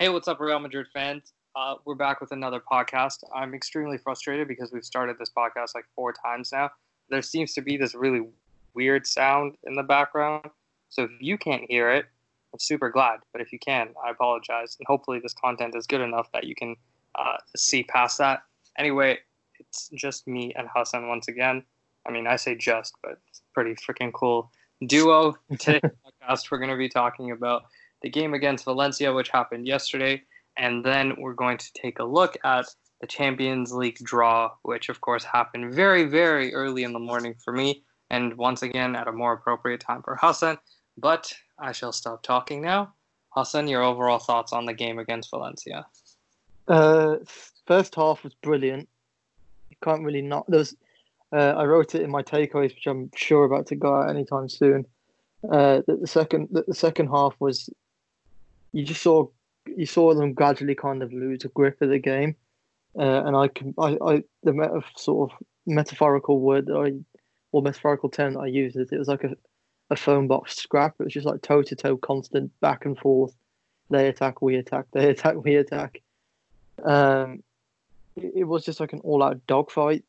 Hey, what's up, Real Madrid fans? Uh, we're back with another podcast. I'm extremely frustrated because we've started this podcast like four times now. There seems to be this really weird sound in the background. So if you can't hear it, I'm super glad. But if you can, I apologize. And hopefully, this content is good enough that you can uh, see past that. Anyway, it's just me and Hasan once again. I mean, I say just, but it's pretty freaking cool duo. Today's podcast, we're going to be talking about the game against Valencia, which happened yesterday, and then we're going to take a look at the Champions League draw, which of course happened very, very early in the morning for me, and once again at a more appropriate time for Hasan. But I shall stop talking now. Hasan, your overall thoughts on the game against Valencia? Uh, first half was brilliant. You can't really not. There was, uh, I wrote it in my takeaways, which I'm sure about to go out anytime soon. Uh, the, the second, the, the second half was you just saw you saw them gradually kind of lose a grip of the game, uh, and I can I, I the sort of metaphorical word that I or metaphorical term that I used is it was like a, a phone box scrap. It was just like toe to toe, constant back and forth. They attack, we attack. They attack, we attack. Um, it, it was just like an all out dogfight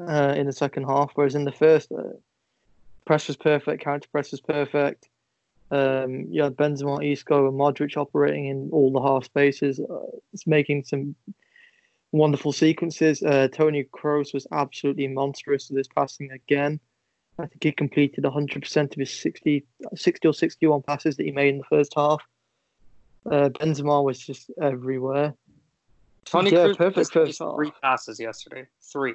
uh, in the second half, whereas in the first, uh, press was perfect, counter press was perfect. Um, you had Benzema, Isco, and Modric operating in all the half spaces. Uh, it's making some wonderful sequences. Uh, Toni Kroos was absolutely monstrous with his passing again. I think he completed 100% of his 60, 60 or 61 passes that he made in the first half. Uh, Benzema was just everywhere. Toni yeah, Kroos perfect first three passes yesterday. Three.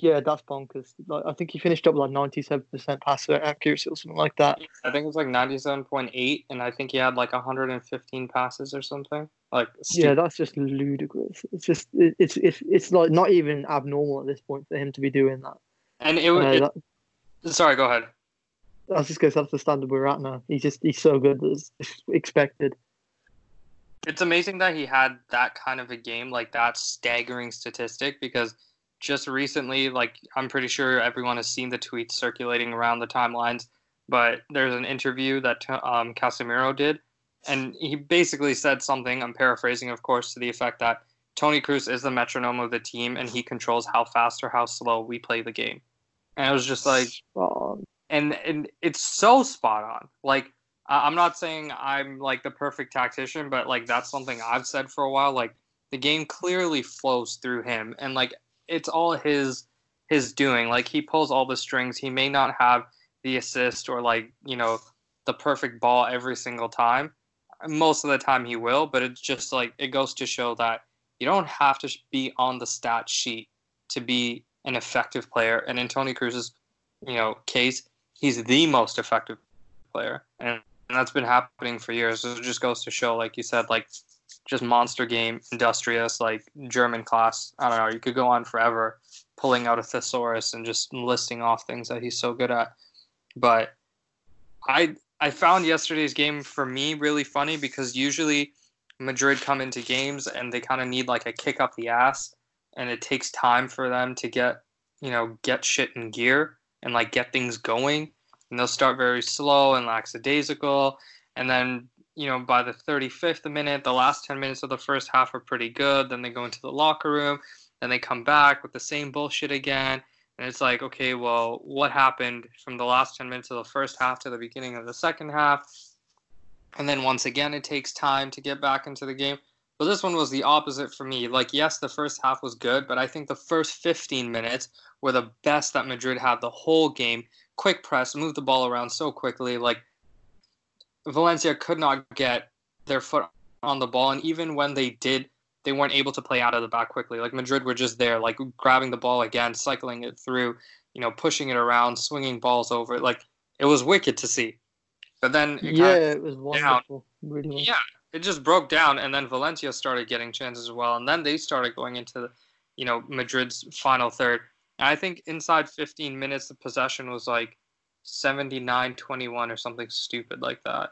Yeah, that's bonkers. Like, I think he finished up like ninety-seven percent pass accuracy or something like that. I think it was like ninety-seven point eight, and I think he had like hundred and fifteen passes or something. Like, stupid. yeah, that's just ludicrous. It's just it's it's it's like not even abnormal at this point for him to be doing that. And it, uh, it that, sorry, go ahead. That's just because that's the standard we're at now. He's just he's so good as expected. It's amazing that he had that kind of a game, like that staggering statistic, because just recently, like I'm pretty sure everyone has seen the tweets circulating around the timelines, but there's an interview that um, Casemiro did, and he basically said something. I'm paraphrasing, of course, to the effect that Toni Kroos is the metronome of the team, and he controls how fast or how slow we play the game. And I was just like, and and it's so spot on. Like I'm not saying I'm like the perfect tactician, but like that's something I've said for a while. Like the game clearly flows through him, and like it's all his his doing. Like he pulls all the strings. He may not have the assist or like you know the perfect ball every single time. Most of the time he will, but it's just like it goes to show that you don't have to be on the stat sheet to be an effective player. And in Toni Kroos's you know case, he's the most effective player, and, and that's been happening for years. So it just goes to show, like you said, like just monster game, industrious, like German class. I don't know. You could go on forever pulling out a thesaurus and just listing off things that he's so good at. But I I found yesterday's game for me really funny because usually Madrid come into games and they kind of need like a kick up the ass and it takes time for them to get, you know, get shit in gear and like get things going. And they'll start very slow and lackadaisical and then you know, by the 35th minute, the last 10 minutes of the first half are pretty good. Then they go into the locker room, then they come back with the same bullshit again. And it's like, okay, well, what happened from the last 10 minutes of the first half to the beginning of the second half? And then once again, it takes time to get back into the game. But this one was the opposite for me. Like, yes, the first half was good, but I think the first 15 minutes were the best that Madrid had the whole game. Quick press, move the ball around so quickly. Like, Valencia could not get their foot on the ball, and even when they did, they weren't able to play out of the back quickly. Like Madrid were just there, like grabbing the ball again, cycling it through, you know, pushing it around, swinging balls over. Like it was wicked to see. But then it yeah, it was wonderful. Really yeah, it just broke down, and then Valencia started getting chances as well, and then they started going into, you know, Madrid's final third. And I think inside 15 minutes, the possession was like 79 21 or something stupid like that.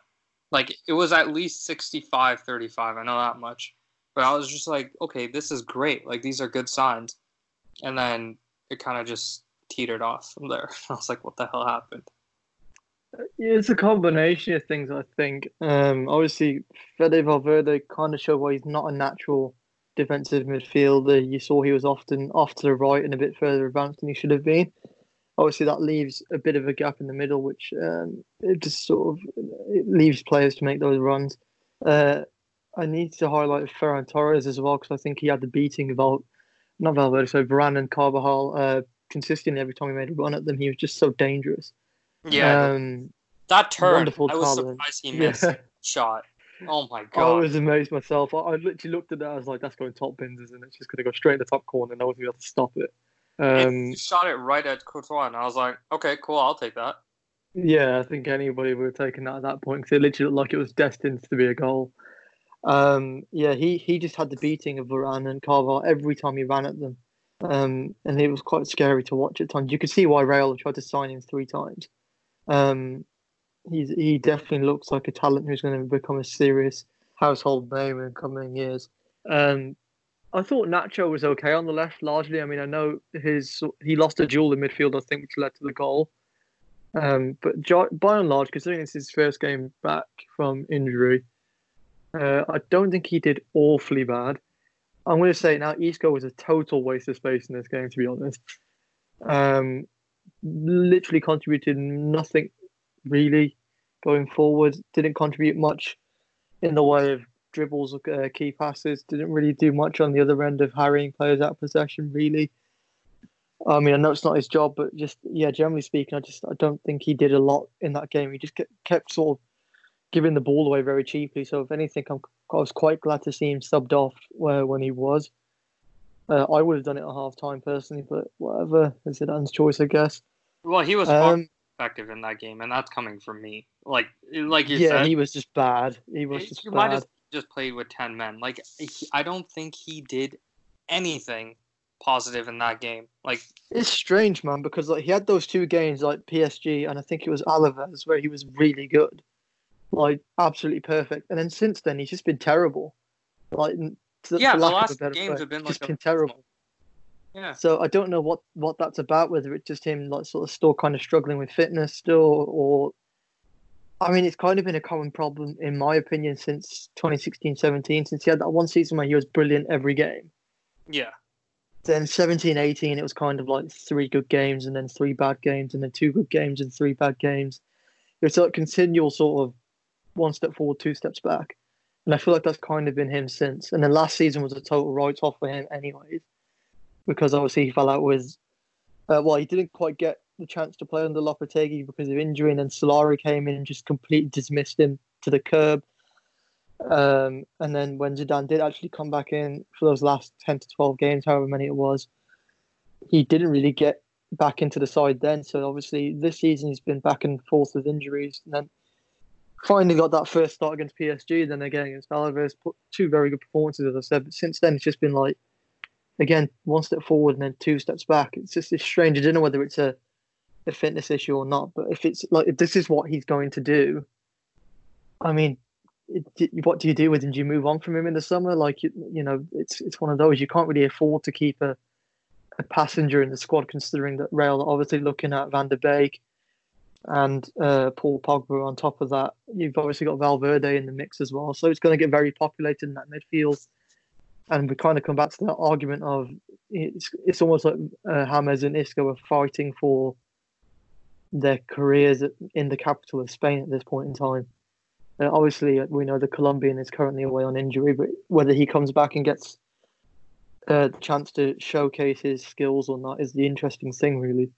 Like it was at least 65 35. I know that much. But I was just like, okay, this is great. Like these are good signs. And then it kind of just teetered off from there. I was like, what the hell happened? It's a combination of things, I think. Um, obviously, Fede Valverde kind of showed why he's not a natural defensive midfielder. You saw he was often off to the right and a bit further advanced than he should have been. Obviously, that leaves a bit of a gap in the middle, which um, it just sort of it leaves players to make those runs. Uh, I need to highlight Ferran Torres as well because I think he had the beating of Val, not Valverde, so Varane and Carvajal uh, consistently every time he made a run at them. He was just so dangerous. Yeah, Um, that turn. I was talent. surprised he missed that shot. Oh my god! I was amazed myself. I, I literally looked at that. I was like, "That's going top bins, isn't it? It's just going to go straight in the top corner. No one's going to be able to stop it." Um, he shot it right at Courtois, and I was like, okay, cool, I'll take that. yeah, I think anybody would have taken that at that point because it literally looked like it was destined to be a goal. Um, yeah, he he just had the beating of Varane and Carvalho every time he ran at them, um, and it was quite scary to watch at times. You could see why Real tried to sign him three times. Um, he's he definitely looks like a talent who's going to become a serious household name in coming years. Um, I thought Nacho was okay on the left largely. I mean, I know his he lost a duel in midfield, I think, which led to the goal. Um, but by and large, considering it's his first game back from injury, uh, I don't think he did awfully bad. I'm going to say now, Isco was a total waste of space in this game, to be honest. Um, literally contributed nothing really going forward. Didn't contribute much in the way of dribbles, uh, key passes. Didn't really do much on the other end of harrying players out of possession, really. I mean, I know it's not his job, but just yeah, generally speaking, I just I don't think he did a lot in that game. He just kept, sort of giving the ball away very cheaply. So if anything, I'm, I was quite glad to see him subbed off where when he was. Uh, I would have done it at half time personally, but whatever. It's Zidane's choice, I guess. Well, he was Um, effective in that game, and that's coming from me. Like, like you yeah, said, he was just bad. He was just you might bad. Just played with ten men. Like, he, I don't think he did anything positive in that game. Like, It's strange, man, because like he had those two games like PSG and I think it was Alaves where he was really good, like absolutely perfect. And then since then he's just been terrible. Like to, yeah, the lack of a last games have been like just a been terrible. Yeah, So I don't know what what that's about. Whether it's just him like sort of still kind of struggling with fitness still, or I mean, it's kind of been a common problem in my opinion since 2016-17. Since he had that one season where he was brilliant every game. yeah, then 17 18 it was kind of like three good games and then three bad games and then two good games and three bad games it was like continual sort of one step forward two steps back and i feel like that's kind of been him since and then last season was a total write-off for him anyways because obviously he fell out with uh, well he didn't quite get the chance to play under Lopetegui because of injury and then Solari came in and just completely dismissed him to the curb um, and then when Zidane did actually come back in for those last 10 to 12 games, however many it was, he didn't really get back into the side then. So obviously this season he's been back and forth with injuries. And then finally got that first start against PSG, then again against Alaves, put two very good performances, as I said. But since then, it's just been like, again, one step forward and then two steps back. It's just it's strange. I don't know whether it's a, a fitness issue or not, but if it's like, if this is what he's going to do, I mean, it, what do you do with him? Do you move on from him in the summer? Like you, you know, it's it's one of those you can't really afford to keep a, a passenger in the squad, considering that are obviously looking at Van der Beek and uh, Paul Pogba. On top of that, you've obviously got Valverde in the mix as well, so it's going to get very populated in that midfield. And we kind of come back to that argument of it's it's almost like uh, James and Isco are fighting for their careers in the capital of Spain at this point in time. Uh, obviously, we know the Colombian is currently away on injury, but whether he comes back and gets uh, the chance to showcase his skills or not is the interesting thing, really.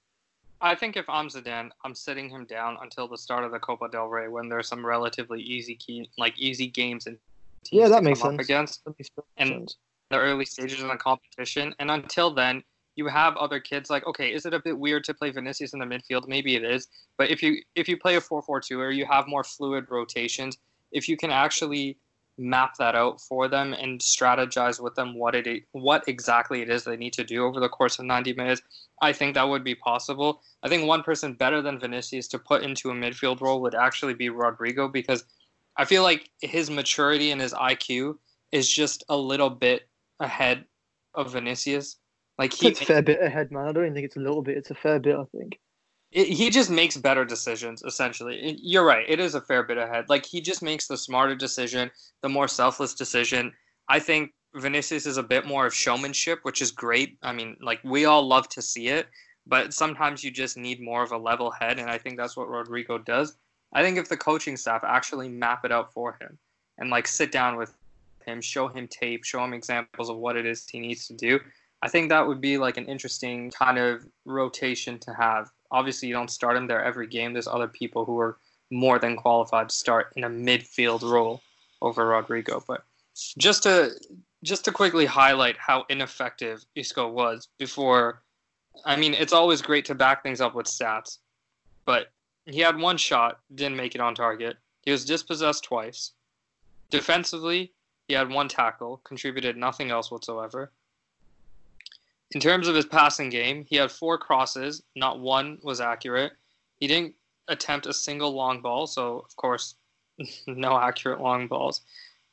I think if I'm Zidane, I'm sitting him down until the start of the Copa del Rey when there's some relatively easy key, like easy games and teams Yeah, that makes sense. against That makes And- sense. the early stages of the competition. And until then, you have other kids like, okay, is it a bit weird to play Vinicius in the midfield? Maybe it is. But if you if you play a 4-4-2 or you have more fluid rotations, if you can actually map that out for them and strategize with them what it what exactly it is they need to do over the course of 90 minutes, I think that would be possible. I think one person better than Vinicius to put into a midfield role would actually be Rodrygo because I feel like his maturity and his IQ is just a little bit ahead of Vinicius. Like he It's a fair bit ahead, man. I don't even think it's a little bit. It's a fair bit, I think. it, he just makes better decisions. Essentially, It- you're right. It is a fair bit ahead. Like he just makes the smarter decision, the more selfless decision. I think Vinicius is a bit more of showmanship, which is great. I mean, like we all love to see it, but sometimes you just need more of a level head, and I think that's what Rodrygo does. I think if the coaching staff actually map it out for him and like sit down with him, show him tape, show him examples of what it is he needs to do, I think that would be like an interesting kind of rotation to have. Obviously, you don't start him there every game. There's other people who are more than qualified to start in a midfield role over Rodrygo. But just to just to quickly highlight how ineffective Isco was before. I mean, it's always great to back things up with stats, but he had one shot, didn't make it on target. He was dispossessed twice. Defensively, he had one tackle, contributed nothing else whatsoever. In terms of his passing game, he had four crosses, not one was accurate. He didn't attempt a single long ball, so of course, no accurate long balls.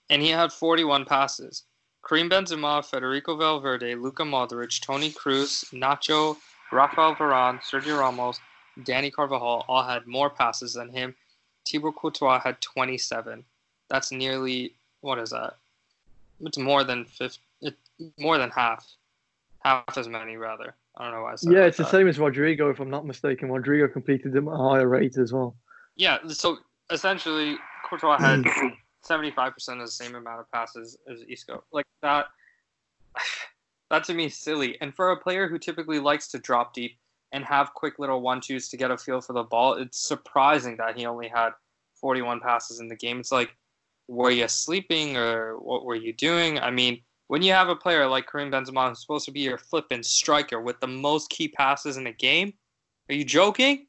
And he had 41 passes. Karim Benzema, Federico Valverde, Luka Modric, Toni Kroos, Nacho, Rafael Varane, Sergio Ramos, Dani Carvajal all had more passes than him. Thibaut Courtois had 27. That's nearly what is that? It's more than 50, it, more than half, half as many rather. I don't know why I said Yeah, like it's the same as Rodrygo, if I'm not mistaken. Rodrygo completed them at a higher rate as well. Yeah, so essentially, Courtois had mm. 75% of the same amount of passes as Isco. Like that, that to me is silly. And for a player who typically likes to drop deep and have quick little one twos to get a feel for the ball, it's surprising that he only had 41 passes in the game. It's like, were you sleeping or what were you doing? I mean, when you have a player like Karim Benzema who's supposed to be your flipping striker with the most key passes in a game, are you joking?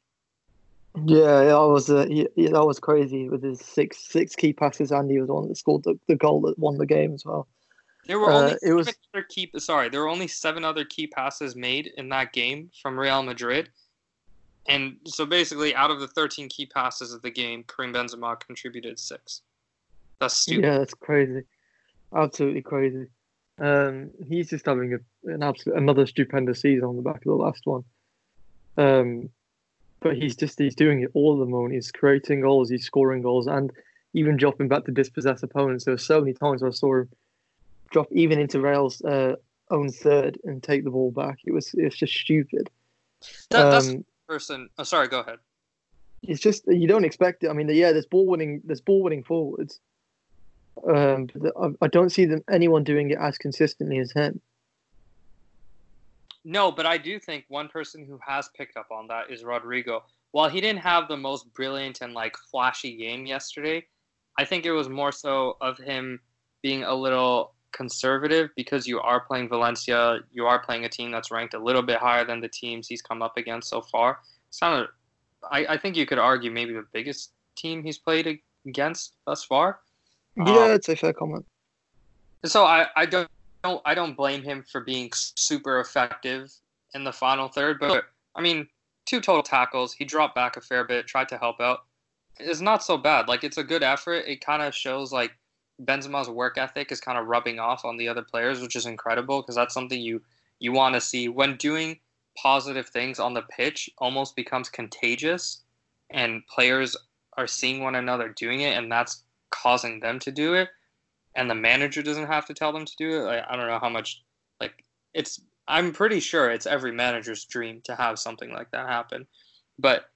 Yeah, that was uh, he, that was crazy with his six six key passes, and he was the one that scored the, the goal that won the game as well. There were Uh, only it was- key. Sorry, there were only seven other key passes made in that game from Real Madrid, and so basically, out of the 13 key passes of the game, Karim Benzema contributed six. That's stupid. Yeah, that's crazy, absolutely crazy. Um, he's just having a, an absolute another stupendous season on the back of the last one. Um, but he's just he's doing it all at the moment. He's creating goals, he's scoring goals, and even dropping back to dispossess opponents. There were so many times I saw him drop even into Real's uh, own third and take the ball back. It was it's just stupid. That, that's Um, person. Oh, sorry, go ahead. it's just you don't expect it. I mean, yeah, there's ball winning, there's ball winning forwards. Um, I don't see them anyone doing it as consistently as him. No, but I do think one person who has picked up on that is Rodrygo. While he didn't have the most brilliant and like flashy game yesterday, I think it was more so of him being a little conservative because you are playing Valencia, you are playing a team that's ranked a little bit higher than the teams he's come up against so far. It's not a, I, I think you could argue maybe the biggest team he's played against thus far. Yeah, um, it's a fair comment. So I, I don't don't I don't blame him for being super effective in the final third, but I mean, two total tackles. He dropped back a fair bit, tried to help out. It's not so bad. Like it's a good effort. It kind of shows like Benzema's work ethic is kind of rubbing off on the other players, which is incredible because that's something you you want to see when doing positive things on the pitch almost becomes contagious and players are seeing one another doing it and that's causing them to do it and the manager doesn't have to tell them to do it. Like, I don't know how much like it's I'm pretty sure it's every manager's dream to have something like that happen. But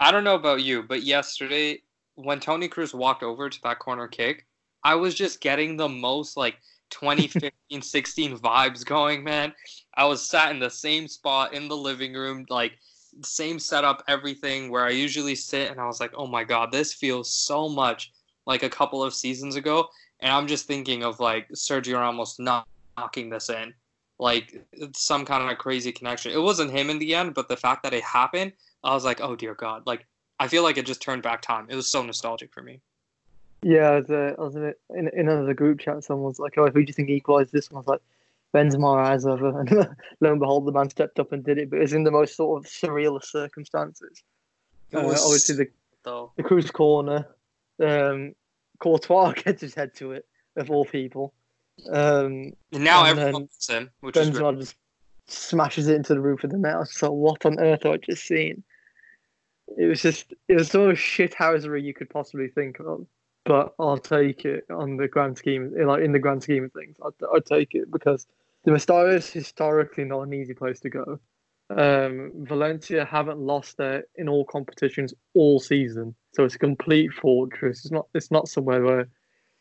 I don't know about you, but yesterday when Toni Kroos walked over to that corner kick, I was just getting the most like 2015 16 vibes going, man. I was sat in the same spot in the living room, like same setup, everything where I usually sit, and I was like, oh my god, this feels so much like a couple of seasons ago. And I'm just thinking of like Sergio Ramos not knocking this in, like some kind of crazy connection. It wasn't him in the end, but the fact that it happened, I was like, oh dear God, like I feel like it just turned back time. It was so nostalgic for me. Yeah, I was, uh, I was in, a, in in another group chat. Someone was like, "Oh, who do you think equalised this one?" I was like, "Benzema as ever." And lo and behold, the man stepped up and did it. But it was in the most sort of surreal of circumstances. It Uh, was obviously, the though. the Kroos corner, um, Courtois gets his head to it of all people. Um, And now And everyone then loves him, which. Benzema just smashes it into the roof of the net. So what on earth have I just seen? It was just it was the most shithousery you could possibly think of. But I'll take it on the grand scheme, like in the grand scheme of things. I'd, I'd take it because the Mestalla is historically not an easy place to go. Um, Valencia haven't lost there in all competitions all season, so it's a complete fortress. It's not. It's not somewhere where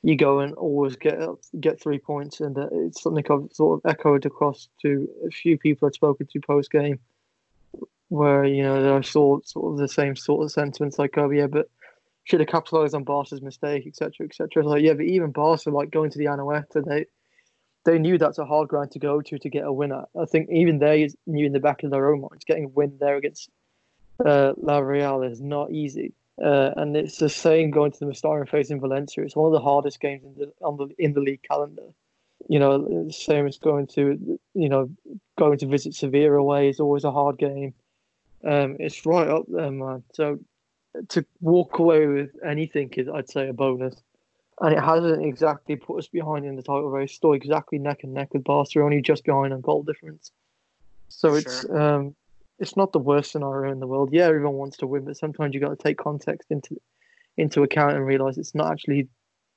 you go and always get get three points, and uh, it's something I've sort of echoed across to a few people I've spoken to post game, where you know I saw sort of the same sort of sentiments like, oh yeah, but should have capitalized on Barca's mistake, etc., etc. Like yeah, but even Barca, like going to the Anoeta, they they knew that's a hard ground to go to to get a winner. I think even they knew in the back of their own minds getting a win there against uh, La Real is not easy. Uh, and it's the same going to the Mestalla and facing Valencia. It's one of the hardest games in the on the in the league calendar. You know, the same as going to you know going to visit Sevilla away is always a hard game. Um, it's right up there, man. So to walk away with anything is, I'd say, a bonus. And it hasn't exactly put us behind in the title race. Still exactly neck and neck with Barca, only just behind on goal difference. So sure. it's um, it's not the worst scenario in the world. Yeah, everyone wants to win, but sometimes you got to take context into into account and realize it's not actually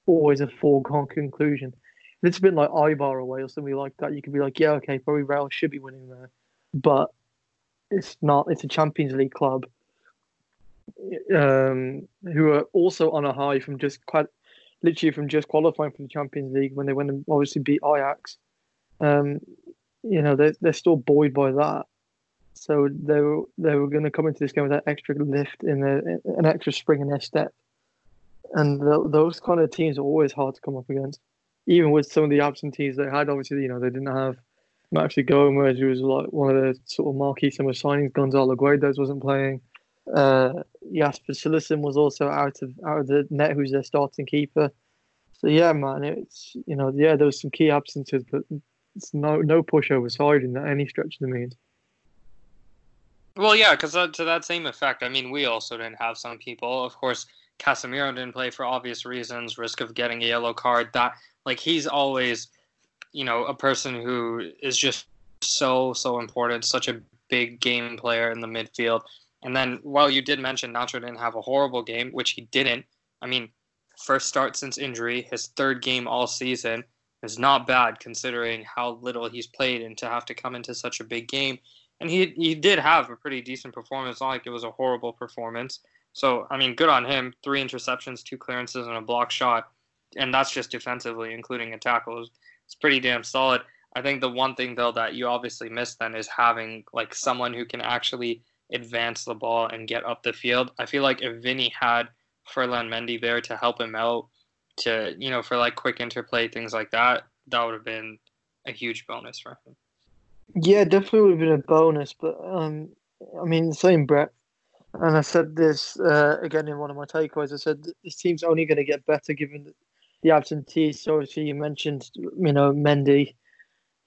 always a foregone conclusion. If it's been like Eibar away or something like that, you could be like, yeah, okay, probably Real should be winning there, but it's not. It's a Champions League club um, who are also on a high from just quite literally from just qualifying for the Champions League when they went and obviously beat Ajax. Um, you know, they're, they're still buoyed by that. So they were they were going to come into this game with that extra lift in their an extra spring in their step, and the, those kind of teams are always hard to come up against. Even with some of the absentees they had, obviously you know they didn't have Maxi Gomez, who was like one of the sort of marquee summer signings. Gonzalo Guedes wasn't playing. Uh, Jasper Cillessen was also out of out of the net, who's their starting keeper. So yeah, man, it's you know yeah there was some key absences, but it's no no pushover side in any stretch of the means. Well, yeah, because to that same effect, I mean, we also didn't have some people. Of course, Casemiro didn't play for obvious reasons, risk of getting a yellow card. That like he's always, you know, a person who is just so so important, such a big game player in the midfield. And then while you did mention Nacho didn't have a horrible game, which he didn't. I mean, first start since injury, his third game all season is not bad considering how little he's played and to have to come into such a big game and he he did have a pretty decent performance. Not like it was a horrible performance. So I mean, good on him. Three interceptions, two clearances, and a block shot, and that's just defensively, including a tackle. It's pretty damn solid. I think the one thing though that you obviously missed then is having like someone who can actually advance the ball and get up the field. I feel like if Vinny had Ferland Mendy there to help him out, to you know for like quick interplay things like that, that would have been a huge bonus for him. Yeah, definitely would have been a bonus, but um, I mean, the same breadth. And I said this uh, again in one of my takeaways. I said this team's only going to get better given the absentees. So obviously you mentioned, you know, Mendy.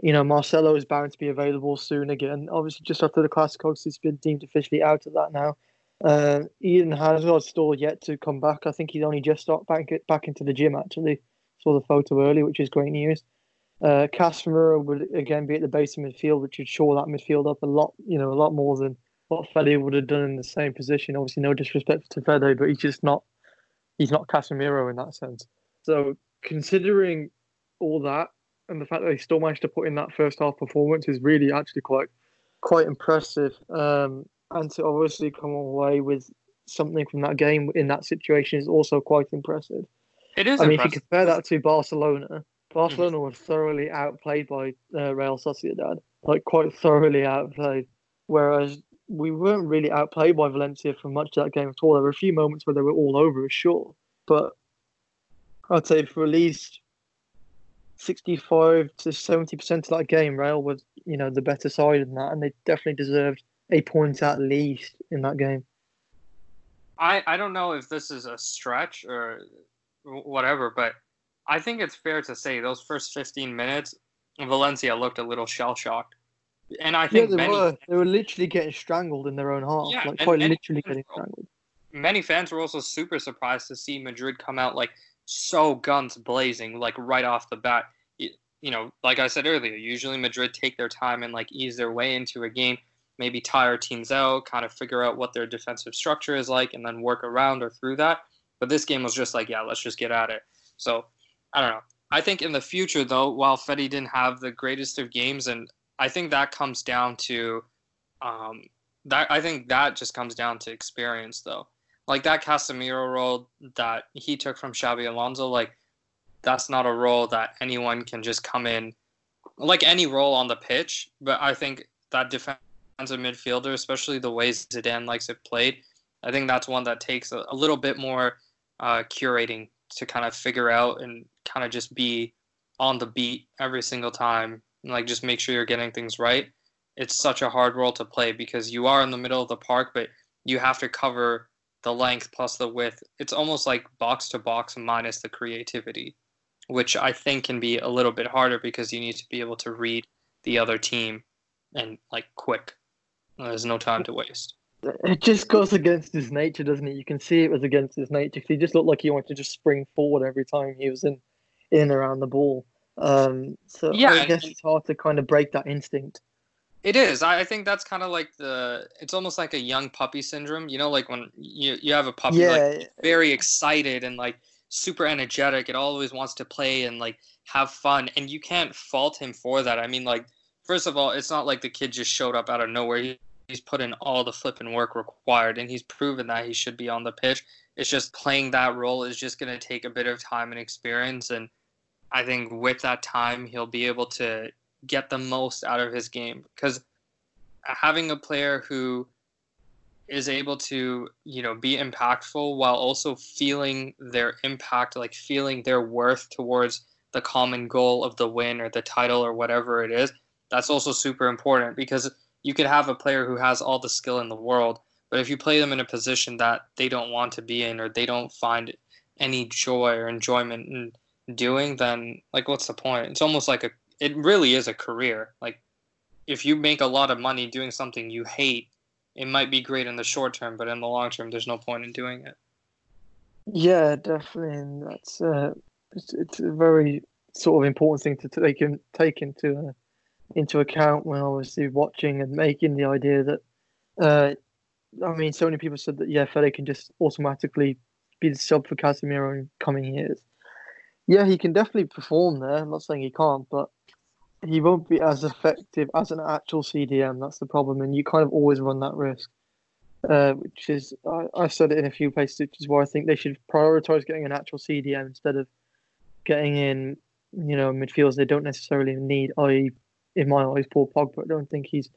You know, Marcelo is bound to be available soon again. Obviously, just after the Classic, he's been deemed officially out of that now. Uh, Eden Hazard still yet to come back. I think he's only just started back back into the gym. Actually, saw the photo early, which is great news. Uh, Casemiro would again be at the base of midfield, which would shore that midfield up a lot, you know, a lot more than what Fede would have done in the same position. Obviously, no disrespect to Fede, but he's just not, he's not Casemiro in that sense. So, considering all that and the fact that they still managed to put in that first half performance is really actually quite, quite impressive. Um, and to obviously come away with something from that game in that situation is also quite impressive. It is. I mean, impressive. if you compare that to Barcelona, Barcelona were thoroughly outplayed by uh, Real Sociedad, like quite thoroughly outplayed. Whereas we weren't really outplayed by Valencia for much of that game at all. There were a few moments where they were all over us, sure, but I'd say for at least sixty-five to seventy percent of that game, Real was you know the better side in that, and they definitely deserved a point at least in that game. I I don't know if this is a stretch or whatever, but I think it's fair to say those first 15 minutes, Valencia looked a little shell shocked. And I think yeah, they many, were they were literally getting strangled in their own half, yeah, like quite literally getting strangled. Many fans were also super surprised to see Madrid come out like so guns blazing, like right off the bat. you know, like I said earlier, usually Madrid take their time and like ease their way into a game, maybe tire teams out, kind of figure out what their defensive structure is like, and then work around or through that. But this game was just like, yeah, let's just get at it. So I don't know. I think in the future, though, while Fede didn't have the greatest of games, and I think that comes down to um, that. I think that just comes down to experience, though. Like that Casemiro role that he took from Xabi Alonso, like that's not a role that anyone can just come in, like any role on the pitch. But I think that defensive midfielder, especially the way Zidane likes it played, I think that's one that takes a, a little bit more uh, curating to kind of figure out and kind of just be on the beat every single time. Like just make sure you're getting things right. It's such a hard role to play because you are in the middle of the park, but you have to cover the length plus the width. It's almost like box to box minus the creativity, which I think can be a little bit harder because you need to be able to read the other team and like quick. There's no time to waste. It just goes against his nature, doesn't it? You can see it was against his nature because he just looked like he wanted to just spring forward every time he was in, in around the ball. Um, so yeah, I guess it's hard to kind of break that instinct. It is. I think that's kind of like the. It's almost like a young puppy syndrome. You know, like when you you have a puppy, yeah. like very excited and like super energetic. It always wants to play and like have fun, and you can't fault him for that. I mean, like first of all, it's not like the kid just showed up out of nowhere. He, he's put in all the flipping work required, and he's proven that he should be on the pitch. It's just playing that role is just going to take a bit of time and experience, and I think with that time, he'll be able to get the most out of his game. Because having a player who is able to you know be impactful while also feeling their impact like feeling their worth towards the common goal of the win or the title or whatever it is that's also super important because you could have a player who has all the skill in the world but if you play them in a position that they don't want to be in or they don't find any joy or enjoyment in doing then like what's the point? It's almost like a it really is a career. Like if you make a lot of money doing something you hate, it might be great in the short term, but in the long term, there's no point in doing it. Yeah, definitely, and that's uh, it's, it's a very sort of important thing to take in, take into uh, into account when obviously watching and making the idea that. Uh, I mean, so many people said that yeah, Fede can just automatically be the sub for Casemiro in coming years. Yeah, he can definitely perform there. I'm not saying he can't, but he won't be as effective as an actual CDM. That's the problem, and you kind of always run that risk. Uh, which is, I, I've said it in a few places, which is why I think they should prioritize getting an actual CDM instead of getting in, you know, midfielders they don't necessarily need. I, in my eyes, Paul Pogba. I don't think he's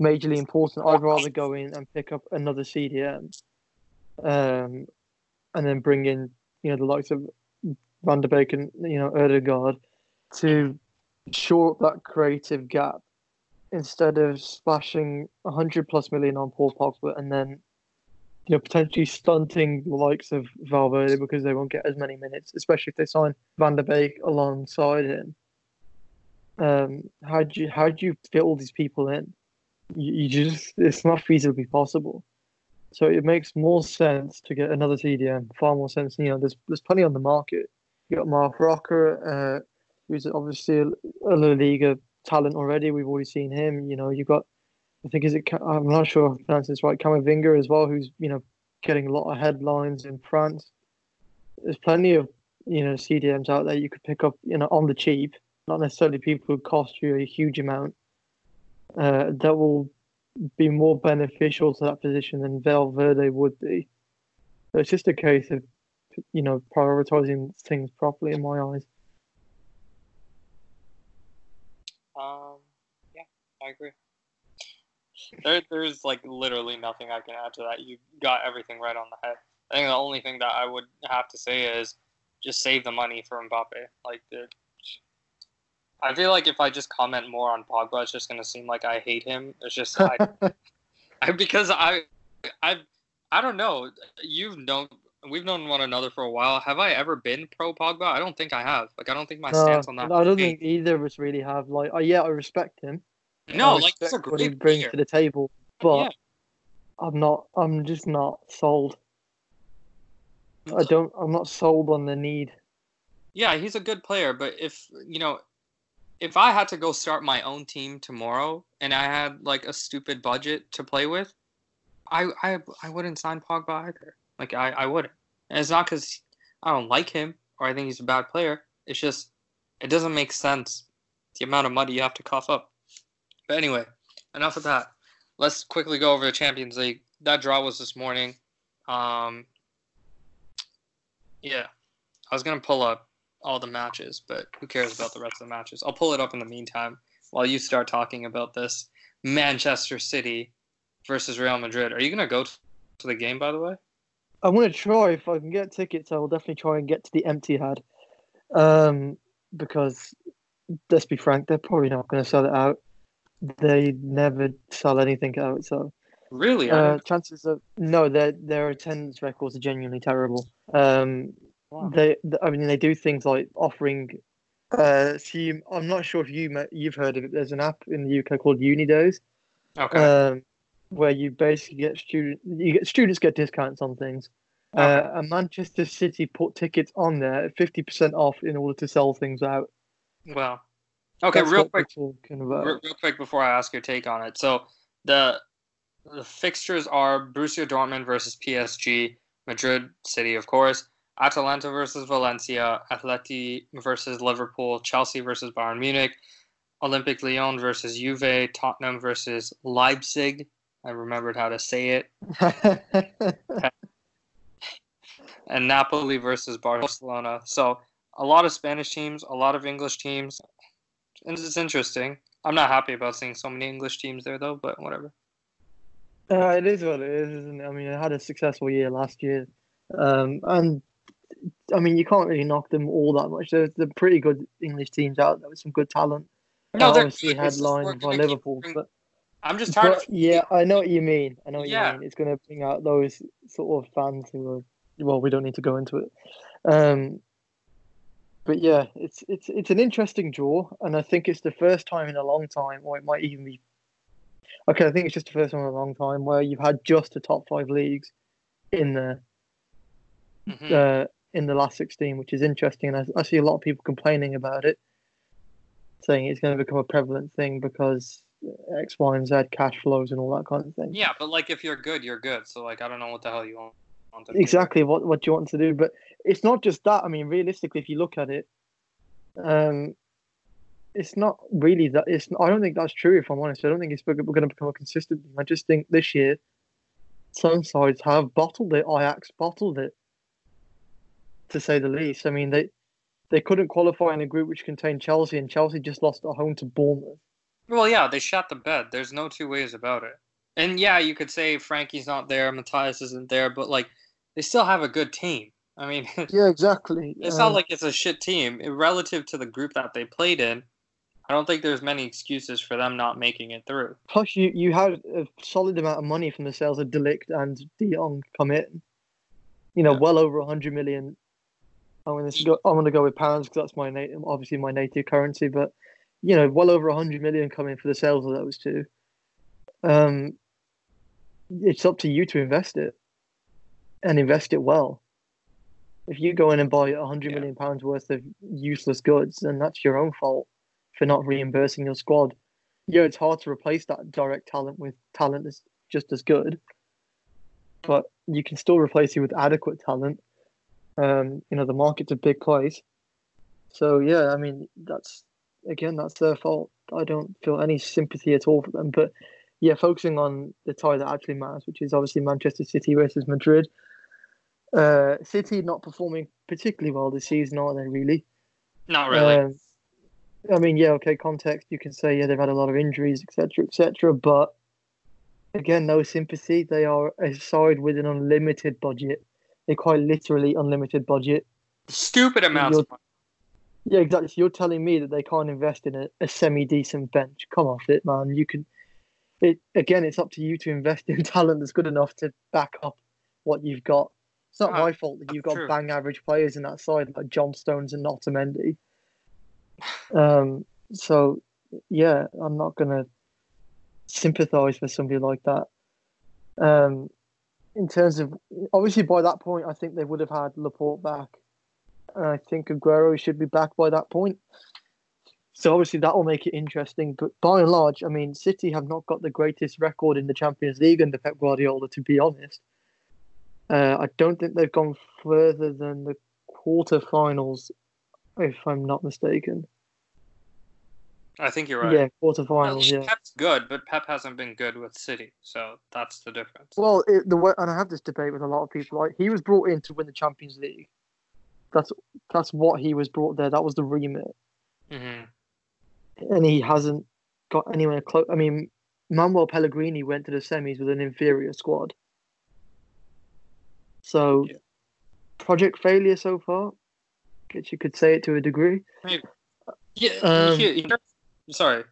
majorly important. I'd rather go in and pick up another CDM, um, and then bring in, you know, the likes of Van der Beek and you know Odegaard to shore up that creative gap instead of splashing 100 plus million on Paul Pogba and then you know potentially stunting the likes of Valverde because they won't get as many minutes, especially if they sign Van der Beek alongside him. Um, how do you how do you fit all these people in? You, you just it's not feasibly possible. So it makes more sense to get another CDM. Far more sense. You know, there's there's plenty on the market. You got Marc Roca, uh, who's obviously a, La Liga talent already. We've already seen him. You know, you got, I think is it, I'm not sure if I pronounce this right, Camavinga as well, who's you know getting a lot of headlines in France. There's plenty of you know CDMs out there you could pick up, you know, on the cheap. Not necessarily people who cost you a huge amount. Uh, that will be more beneficial to that position than Valverde would be. So it's just a case of, you know, prioritizing things properly in my eyes. Um, yeah, I agree. There, there's like literally nothing I can add to that. You got everything right on the head. I think the only thing that I would have to say is just save the money for Mbappe. Like, the, I feel like if I just comment more on Pogba, it's just gonna seem like I hate him. It's just I, I because I, I, I don't know. You've known we've known one another for a while. Have I ever been pro Pogba? I don't think I have. Like, I don't think my no, stance on that. I don't think either of us really have. Like, oh, yeah, I respect him. No, like that's a what he brings to the table, but yeah. I'm not. I'm just not sold. Mm. I don't. I'm not sold on the need. Yeah, he's a good player, but if you know, if I had to go start my own team tomorrow and I had like a stupid budget to play with, I I, I wouldn't sign Pogba either. Like I, I wouldn't. And it's not because I don't like him or I think he's a bad player. It's just it doesn't make sense the amount of money you have to cough up. But anyway, enough of that. Let's quickly go over the Champions League. That draw was this morning. Um, yeah, I was gonna pull up all the matches, but who cares about the rest of the matches? I'll pull it up in the meantime while you start talking about this Manchester City versus Real Madrid. Are you gonna go to the game, by the way? I'm gonna try if I can get tickets. I will definitely try and get to the Etihad, um, because let's be frank, they're probably not going to sell it out. They never sell anything out, so Really? uh, chances of no, their their attendance records are genuinely terrible. Um, Wow. they, I mean, they do things like offering. Uh, see, I'm not sure if you met, you've heard of it. There's an app in the UK called UNiDAYS. okay. um, where you basically get student, you get students get discounts on things. Uh, and Manchester City put tickets on there at fifty percent off in order to sell things out. well, okay. That's real quick, we're talking about. real, real quick before I ask your take on it. So the the fixtures are Borussia Dortmund versus PSG, Madrid City, of course, Atalanta versus Valencia, Atleti versus Liverpool, Chelsea versus Bayern Munich, Olympique Lyon versus Juve, Tottenham versus Leipzig. I remembered how to say it. and Napoli versus Barcelona. So a lot of Spanish teams, a lot of English teams. And it's interesting. I'm not happy about seeing so many English teams there though, but whatever. Uh, it is what it is, isn't it? I mean, it had a successful year last year, um, and I mean, you can't really knock them all that much. There's the pretty good English teams out there with some good talent. No, they're obviously good. It's just we're headlined by Liverpool, bring- but, I'm just tired but of yeah, I know what you mean. I know what Yeah. you mean. It's going to bring out those sort of fans who are well. We don't need to go into it. Um, but yeah, it's it's it's an interesting draw, and I think it's the first time in a long time, or it might even be. Okay, I think it's just the first time in a long time where you've had just the top five leagues in there Mhm. uh, in the last 16, which is interesting. And I, I see a lot of people complaining about it, saying it's going to become a prevalent thing because X, Y, and Z cash flows and all that kind of thing. Yeah, but like if you're good, you're good. So like I don't know what the hell you want. to do. Exactly what what you want to do, but it's not just that. I mean, realistically, if you look at it, um, it's not really that. It's I don't think that's true. If I'm honest, I don't think it's going to become a consistent thing. I just think this year, some sides have bottled it. Ajax bottled it, to say the least. I mean, they they couldn't qualify in a group which contained Chelsea, and Chelsea just lost at home to Bournemouth. Well, yeah, they shot the bed. There's no two ways about it. And yeah, you could say Frenkie's not there, Matthijs isn't there, but like they still have a good team. I mean, Yeah, exactly. it's Um, not like it's a shit team relative to the group that they played in. I don't think there's many excuses for them not making it through. Plus, you, you had a solid amount of money from the sales of De Ligt and De Jong come in. You know, Yeah. well over 100 million. I'm going to go. I'm going to go with pounds because that's my native, obviously my native currency. But you know, well over 100 million coming for the sales of those two. Um, it's up to you to invest it, and invest it well. If you go in and buy 100 Yeah. million pounds worth of useless goods, then that's your own fault for not reimbursing your squad yeah, it's hard to replace that direct talent with talent that's just as good, but you can still replace it with adequate talent. Um, you know, the market's a big place, so yeah, I mean, that's again, that's their fault. I don't feel any sympathy at all for them, but yeah, focusing on the tie that actually matters, which is obviously Manchester City versus Madrid. Uh, City not performing particularly well this season, are they? Really? Not really. Um, I mean, yeah, okay, context. You can say, yeah, they've had a lot of injuries, etc., etc. But again, no sympathy. They are a side with an unlimited budget. They quite literally unlimited budget. Stupid amounts of money. Yeah, exactly. So you're telling me that they can't invest in a, a semi decent bench? Come off it, man. You can. It again. It's up to you to invest in talent that's good enough to back up what you've got. It's not Ah, my fault that you've got true. bang average players in that side like John Stones and Otamendi. Um. So, yeah, I'm not gonna sympathise with somebody like that. Um, in terms of obviously by that point, I think they would have had Laporte back. And I think Aguero should be back by that point. So obviously that will make it interesting. But by and large, I mean, City have not got the greatest record in the Champions League under Pep Guardiola, to be honest. Uh, I don't think they've gone further than the quarterfinals, if I'm not mistaken. I think you're right. Yeah, quarterfinals. Well, yeah. Pep's good, but Pep hasn't been good with City, so that's the difference. Well, it, the way, and I have this debate with a lot of people. Like he was brought in to win the Champions League. That's that's what he was brought there. That was the remit, hmm and he hasn't got anywhere close. I mean, Manuel Pellegrini went to the semis with an inferior squad. So, Yeah. project failure so far. Guess you could say it to a degree. Yeah. Um, here- here- sorry.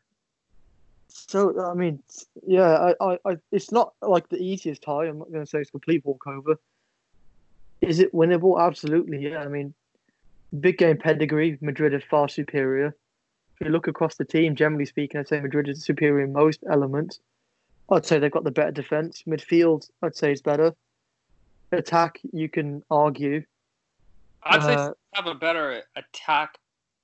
So I mean, yeah, I, I, I, it's not like the easiest tie. I'm not going to say it's a complete walkover. Is it winnable? Absolutely, yeah. I mean, big game pedigree. Madrid are far superior. If you look across the team, generally speaking, I'd say Madrid is superior in most elements. I'd say they've got the better defense. Midfield, I'd say is better. Attack, you can argue. I'd say Uh, have a better attack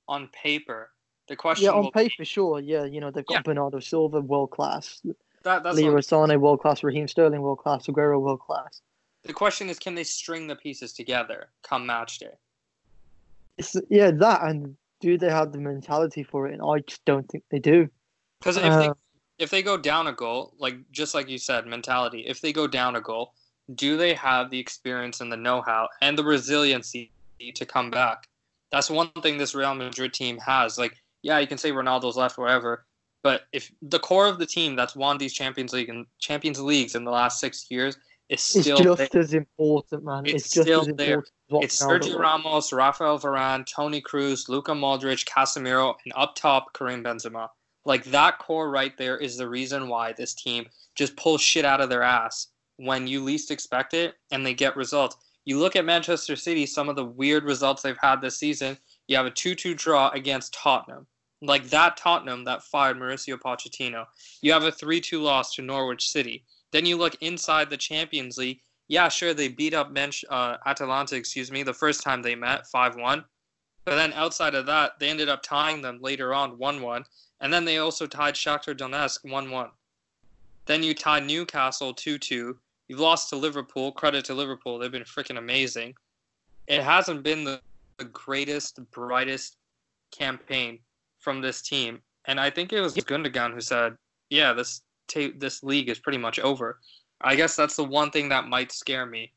on paper. The question Yeah, on paper, sure. Yeah, you know they've got Yeah. Bernardo Silva, world class. that, that's Leroy Sané, world class. Raheem Sterling, world class. Aguero, world class. The question is, can they string the pieces together come match day? It's, yeah, that and do they have the mentality for it? And I just don't think they do. Because if they Uh, if they go down a goal, like just like you said, mentality. If they go down a goal, do they have the experience and the know-how and the resiliency to come back? That's one thing this Real Madrid team has. Like, yeah, you can say Ronaldo's left, wherever, but if the core of the team that's won these Champions League and Champions Leagues in the last six years is It's just there. as important, man. It's It's, just still as there. important. as what It's Sergio. Ramos, Rafael Varane, Toni Kroos, Luka Modric, Casemiro, and up top Karim Benzema. Like that core right there is the reason why this team just pulls shit out of their ass when you least expect it and they get results. You look at Manchester City, some of the weird results they've had this season. You have a 2-2 draw against Tottenham. Like that Tottenham that fired Mauricio Pochettino. You have a 3-2 loss to Norwich City. Then you look inside the Champions League yeah, sure, they beat up uh, Atalanta, excuse me, the first time they met, 5 1. But then outside of that, they ended up tying them later on, 1 1. And then they also tied Shakhtar Donetsk 1 1. Then you tie Newcastle 2 2. You've lost to Liverpool. Credit to Liverpool. They've been freaking amazing. It hasn't been the, the greatest, brightest campaign from this team. And I think it was Gundogan who said, yeah, this, ta- this league is pretty much over. I guess that's the one thing that might scare me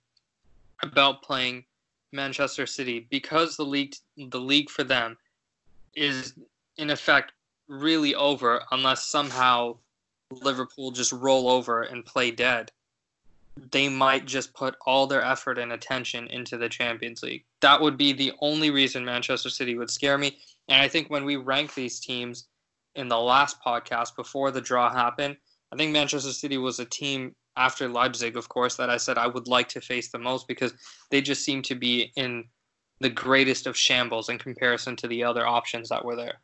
about playing Manchester City because the league the league for them is in effect really over unless somehow Liverpool just roll over and play dead. They might just put all their effort and attention into the Champions League. That would be the only reason Manchester City would scare me. And I think when we rank these teams in the last podcast before the draw happened, I think Manchester City was a team after Leipzig, of course, that I said I would like to face the most because they just seem to be in the greatest of shambles in comparison to the other options that were there.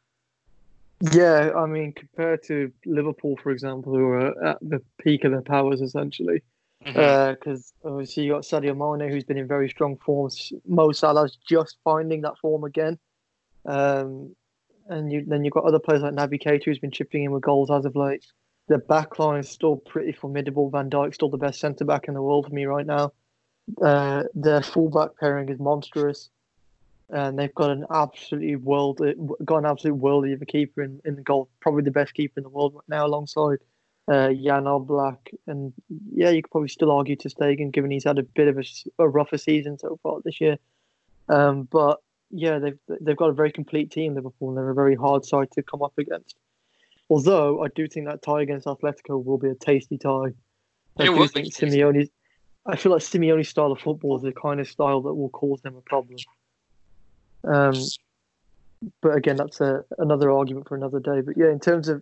Yeah, I mean, compared to Liverpool, for example, who are at the peak of their powers, essentially. Mm-hmm. Uh, because obviously you got Sadio Mane, who's been in very strong form. Mo Salah's just finding that form again. Um, and you then you've got other players like Naby Keita, who's been chipping in with goals as of late. The back line is still pretty formidable. Van Dijk's still the best centre back in the world for me right now. Uh, their fullback pairing is monstrous, and they've got an absolutely world got an absolute worldie of a keeper in, in the goal. Probably the best keeper in the world right now, alongside uh, Jan Oblak. And yeah, you could probably still argue ter Stegen, given he's had a bit of a rougher season so far this year. Um, but yeah, they've they've got a very complete team, Liverpool, and they're a very hard side to come up against. Although I do think that tie against Atletico will be a tasty tie. I It do think. Simeone. I feel like Simeone's style of football is the kind of style that will cause them a problem. Um, but again, that's a, another argument for another day. But yeah, in terms of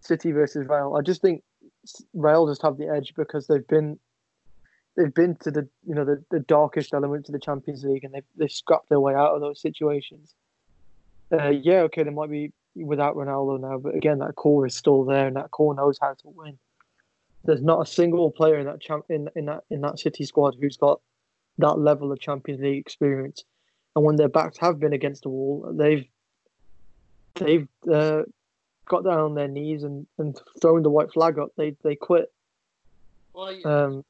City versus Real, I just think Real just have the edge because they've been they've been to the you know the, the darkest elements of the Champions League and they've they've scrapped their way out of those situations. Uh, yeah, okay, they might be without Ronaldo now, but again, that core is still there, and that core knows how to win. There's not a single player in that champ in, in that in that City squad who's got that level of Champions League experience. And when their backs have been against the wall, they've they've uh, got down on their knees and, and thrown the white flag up. They they quit. Well, Um,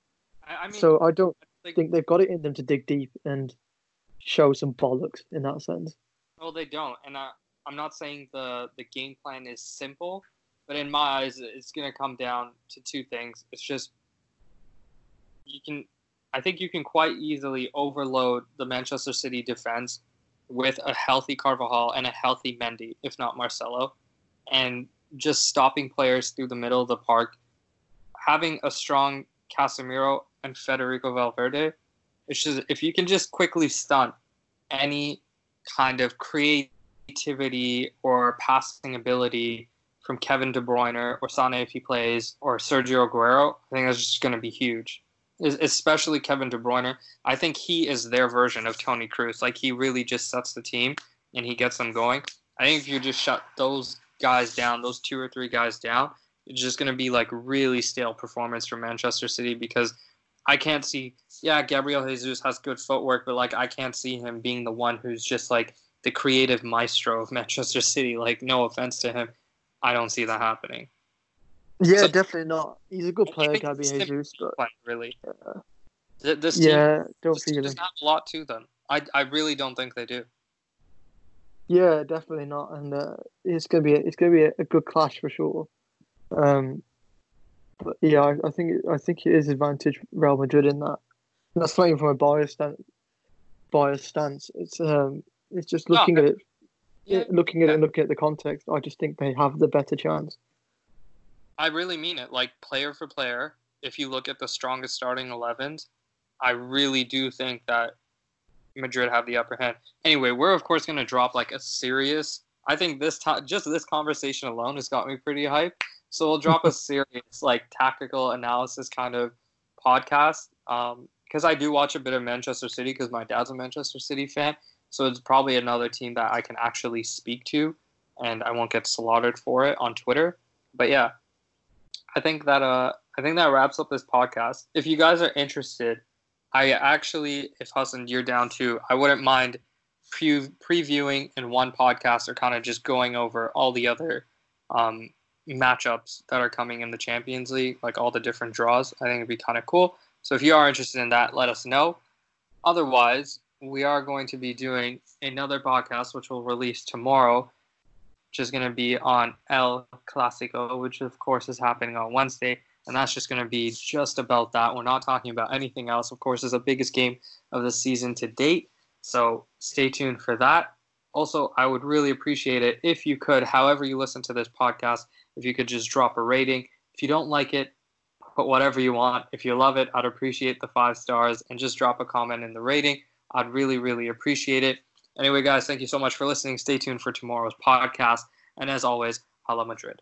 I, I mean, so I don't like, think they've got it in them to dig deep and show some bollocks in that sense. well, they don't, and I, I'm not saying the the game plan is simple, but in my eyes, it's gonna come down to two things. It's just you can, I think you can quite easily overload the Manchester City defense with a healthy Carvajal and a healthy Mendy, if not Marcelo, and just stopping players through the middle of the park, having a strong Casemiro and Federico Valverde. It's just if you can just quickly stunt any kind of creativity or passing ability from Kevin De Bruyne or Sane if he plays or Sergio Aguero, I think that's just going to be huge. Especially Kevin De Bruyne. I think he is their version of Toni Kroos. Like he really just sets the team and he gets them going. I think if you just shut those guys down, those two or three guys down, it's just going to be like really stale performance from Manchester City because I can't see. Yeah, Gabriel Jesus has good footwork, but like I can't see him being the one who's just like the creative maestro of Manchester City. Like, no offense to him, I don't see that happening. Yeah, So- definitely not. He's a good player, think Gabi it's the Jesus, but Like, really, uh, Th- this team, yeah, don't this team doesn't have a lot to them. I, I really don't think they do. Yeah, definitely not, and uh, it's gonna be a, it's gonna be a, a good clash for sure. Um, but yeah, I, I think I think it is advantage Real Madrid in that. And that's not even from a biased stance. Biased stance. It's um, it's just No, looking at it, Yeah, looking at yeah. it, and looking at the context. I just think they have the better chance. I really mean it. Like player for player, if you look at the strongest starting 11s, I really do think that Madrid have the upper hand. Anyway, we're of course going to drop like a serious. I think this time, just this conversation alone has got me pretty hyped. So we'll drop a serious, like tactical analysis kind of podcast. Um, because I do watch a bit of Manchester City because my dad's a Manchester City fan. So it's probably another team that I can actually speak to, and I won't get slaughtered for it on Twitter. But yeah, I think that uh I think that wraps up this podcast. If you guys are interested, I actually, if Hasan you're down too, I wouldn't mind pre- previewing in one podcast or kind of just going over all the other um, matchups that are coming in the Champions League, like all the different draws. I think it'd be kind of cool. So if you are interested in that, let us know. Otherwise, we are going to be doing another podcast, which will release tomorrow, which is going to be on El Clasico, which of course is happening on Wednesday. And that's just going to be just about that. We're not talking about anything else. Of course, it's the biggest game of the season to date. So stay tuned for that. Also, I would really appreciate it if you could, however you listen to this podcast, if you could just drop a rating. If you don't like it, put whatever you want. If you love it, I'd appreciate the five stars and just drop a comment in the rating. I'd really, really appreciate it. Anyway, guys, thank you so much for listening. Stay tuned for tomorrow's podcast. And as always, Hala Madrid.